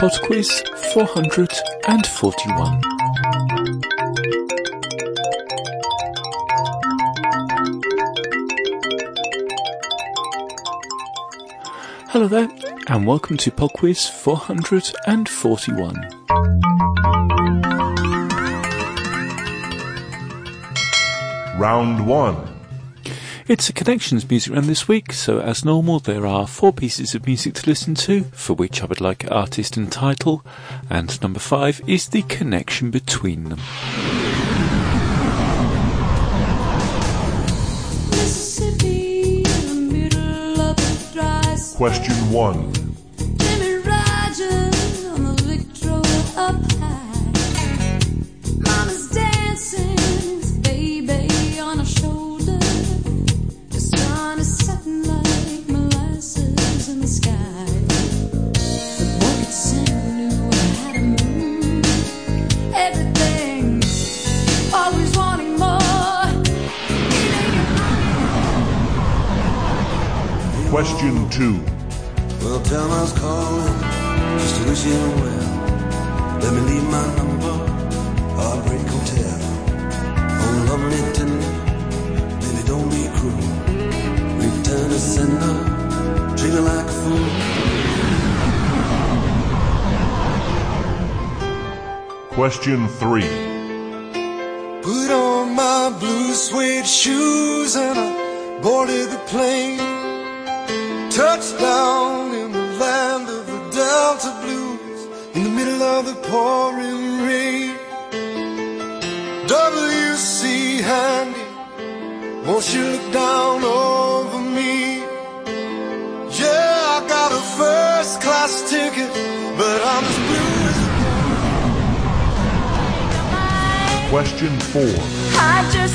Pod Quiz 441. Hello there, and welcome to Pod Quiz 441. Round 1. It's a Connections music round this week, so as normal, there are four pieces of music to listen to, for which I would like artist and title, and number five is the connection between them. Question in 2. Well, tell us calling just to wish you well. Let me leave my number, Heartbreak Hotel. Oh, lovely tender, baby, don't be cruel. Return to sender, treat like a fool. Question 3. Put on my blue suede shoes and I boarded the plane. Touchdown in the land of the Delta Blues in the middle of the pouring rain. W.C. Handy, won't you look down over me? Yeah, I got a first class ticket, but I'm as blue as a Question 4. I just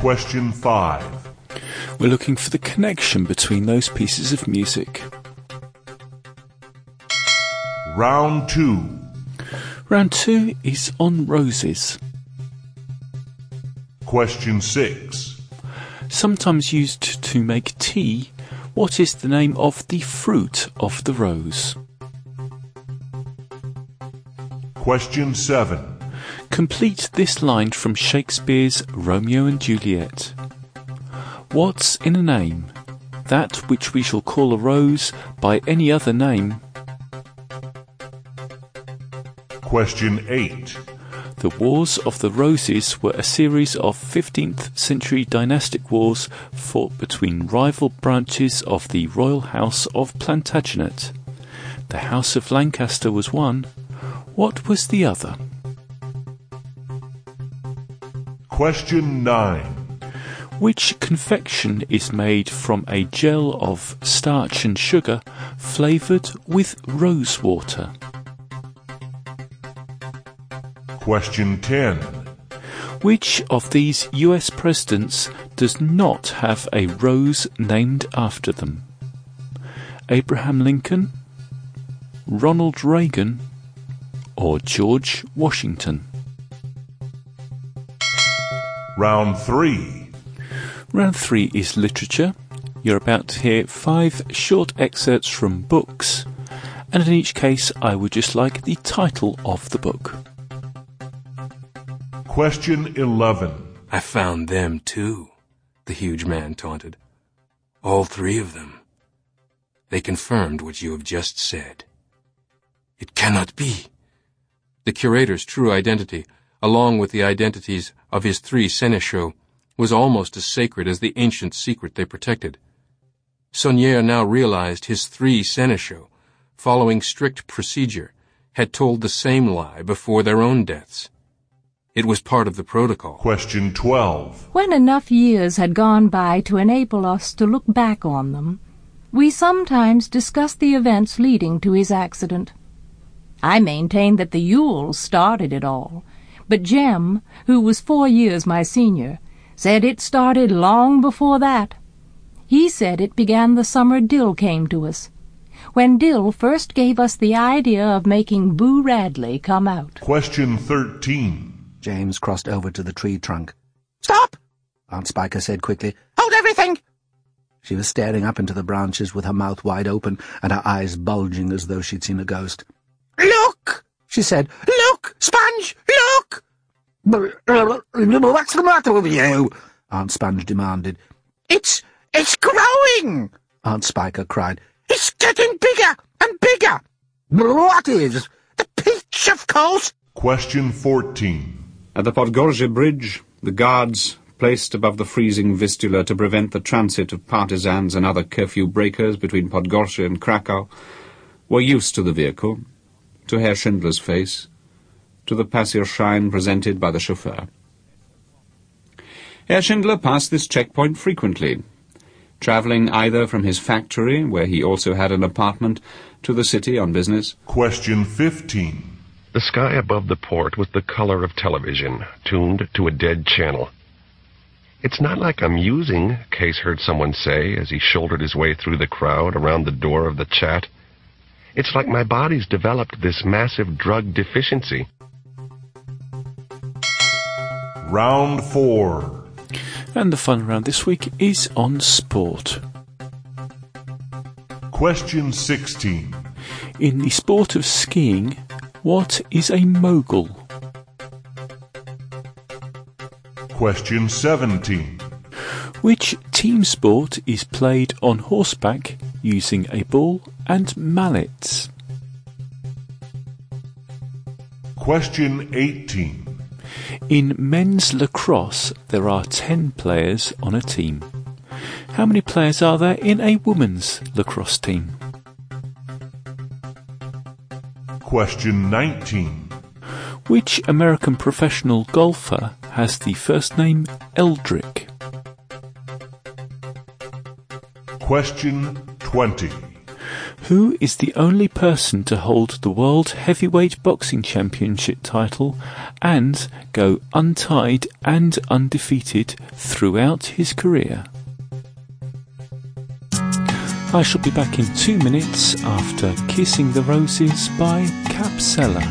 Question 5. We're looking for the connection between those pieces of music. Round 2. Round two is on roses, Question 6. sometimes used to make tea. What is the name of the fruit of the rose? Question 7. Complete this line from Shakespeare's Romeo and Juliet. What's in a name? That which we shall call a rose by any other name. Question 8. The Wars of the Roses were a series of 15th century dynastic wars fought between rival branches of the royal house of Plantagenet. The House of Lancaster was one. What was the other? Question 9. Which confection is made from a gel of starch and sugar flavoured with rose water? Question 10. Which of these US presidents does not have a rose named after them? Abraham Lincoln, Ronald Reagan, or George Washington? Round 3. Round three is literature. You're about to hear five short excerpts from books, and in each case, I would just like the title of the book. Question 11. I found them too, the huge man taunted. All three of them. They confirmed what you have just said. It cannot be. The curator's true identity, along with the identities of his three sénéchaux, was almost as sacred as the ancient secret they protected. Saunière now realized his three sénéchaux, following strict procedure, had told the same lie before their own deaths. It was part of the protocol. Question 12. When enough years had gone by to enable us to look back on them, we sometimes discussed the events leading to his accident. I maintain that the Ewells started it all, But Jem, who was four years my senior, said it started long before that. He said it began the summer Dill came to us, when Dill first gave us the idea of making Boo Radley come out. Question 13. James crossed over to the tree trunk. Stop! Aunt Spiker said quickly. Hold everything! She was staring up into the branches with her mouth wide open and her eyes bulging as though she'd seen a ghost. Look! she said. Look! Sponge! Look! Uh, what's the matter with you? Aunt Sponge demanded. It's it's growing! Aunt Spiker cried. It's getting bigger and bigger! What is? The peach, of course! Question 14. At the Podgórze Bridge, the guards, placed above the freezing Vistula to prevent the transit of partisans and other curfew breakers between Podgórze and Krakow, were used to the vehicle, to Herr Schindler's face, to the Passierschein presented by the chauffeur. Herr Schindler passed this checkpoint frequently, travelling either from his factory, where he also had an apartment, to the city on business. Question 15. The sky above the port was the color of television, tuned to a dead channel. It's not like I'm using, Case heard someone say as he shouldered his way through the crowd around the door of the chat. It's like my body's developed this massive drug deficiency. Round 4. And the fun round this week is on sport. Question 16. In the sport of skiing, what is a mogul? Question 17. Which team sport is played on horseback using a ball and mallets? Question 18. In men's lacrosse, there are 10 players on a team. How many players are there in a women's lacrosse team? Question 19. Which American professional golfer has the first name Eldrick? Question 20. Who is the only person to hold the World Heavyweight Boxing Championship title and go untied and undefeated throughout his career? I shall be back in two minutes after Kissing the Roses by Capsela.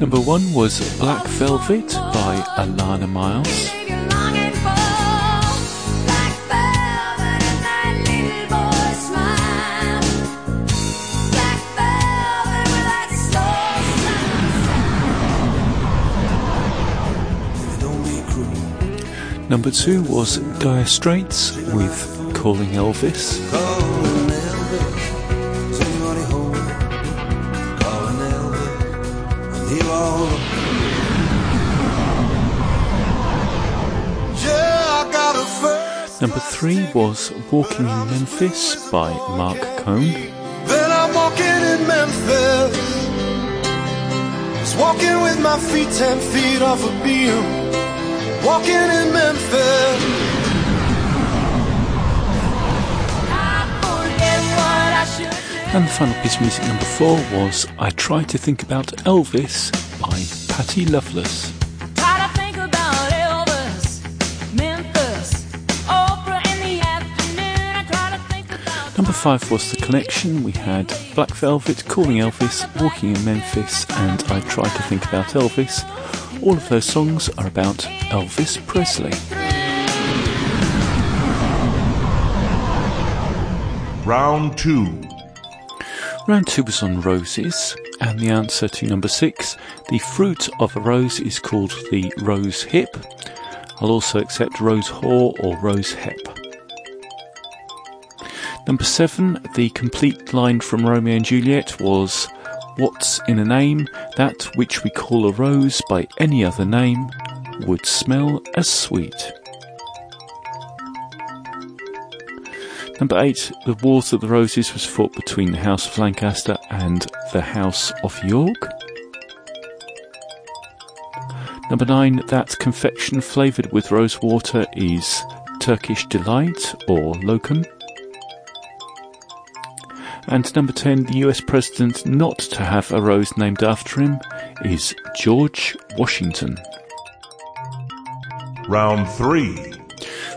Number one was Black Velvet by Alannah Myles. Number two was Dire Straits with. Calling Elvis, all. Yeah, I got a first. Number three was Walking in Memphis by Marc Cohn. Then I'm walking in Memphis. Just walking with my feet ten feet off a beam. Walking in Memphis. And the final piece of music number four was I Try to Think About Elvis Patty Loveless. Try to think about Elvis, Memphis, Oprah in the afternoon. I try to think about Number five was The Connection. We had Black Velvet, Calling Elvis, Walking in Memphis, and I Try to Think About Elvis. All of those songs are about Elvis Presley. Round 2. Round two was on roses, and the answer to number six, the fruit of a rose is called the rose hip. I'll also accept rose haw or rose hep. Number seven, the complete line from Romeo and Juliet was What's in a name? That which we call a rose by any other name would smell as sweet. Number eight, the Wars of the Roses was fought between the House of Lancaster and the House of York. Number nine, that confection flavoured with rose water is Turkish Delight or Lokum. And number 10, the US president not to have a rose named after him is George Washington. Round 3.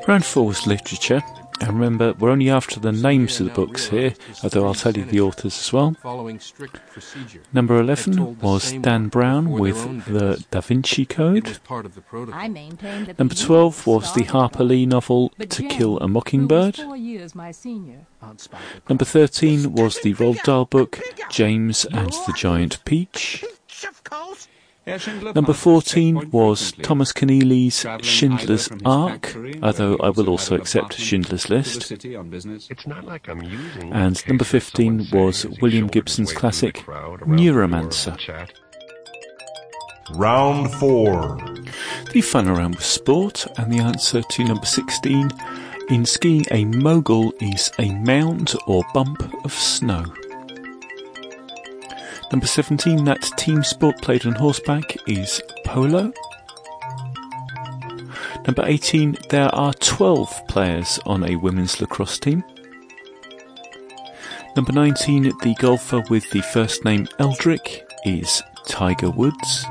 Round four was literature. And remember, we're only after the names of the books here, although I'll tell you the authors as well. Following strict procedure. Number 11 was Dan Brown with the. Da Vinci Code. was part of the protocol. I maintain that Number 12 was the Harper Lee novel To Kill a Mockingbird. four years my senior, Aunt Spiker cried. Number 13 was the Roald Dahl book James and the Giant Peach. Herr Schindler Number 14 was Thomas Keneally's Schindler's either Ark, although I will also also had an accept Schindler's List. city on business. It's not like I'm using. And number 15 was say as he William Gibson's way through the classic crowd around the Neuromancer. Round 4. The final round was sport, and the answer to number 16 in skiing, a mogul is a mound or bump of snow. Number 17, that team sport played on horseback is polo. Number 18, there are 12 players on a women's lacrosse team. Number 19, the golfer with the first name Eldrick is Tiger Woods.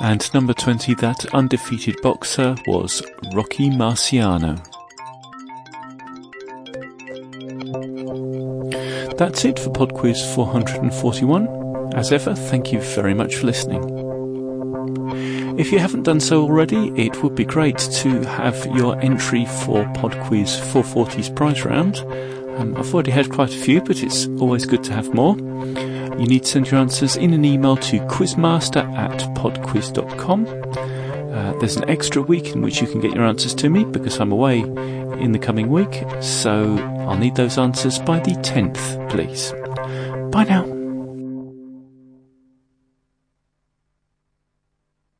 And number 20, that undefeated boxer was Rocky Marciano. That's it for Pod Quiz 441. As ever, thank you very much for listening. If you haven't done so already, it would be great to have your entry for Pod Quiz 440's prize round. Um, I've already had quite a few, but it's always good to have more. You need to send your answers in an email to quizmaster at podquiz.com. Uh, there's an extra week in which you can get your answers to me because I'm away in the coming week, so I'll need those answers by the 10th, please. Bye now.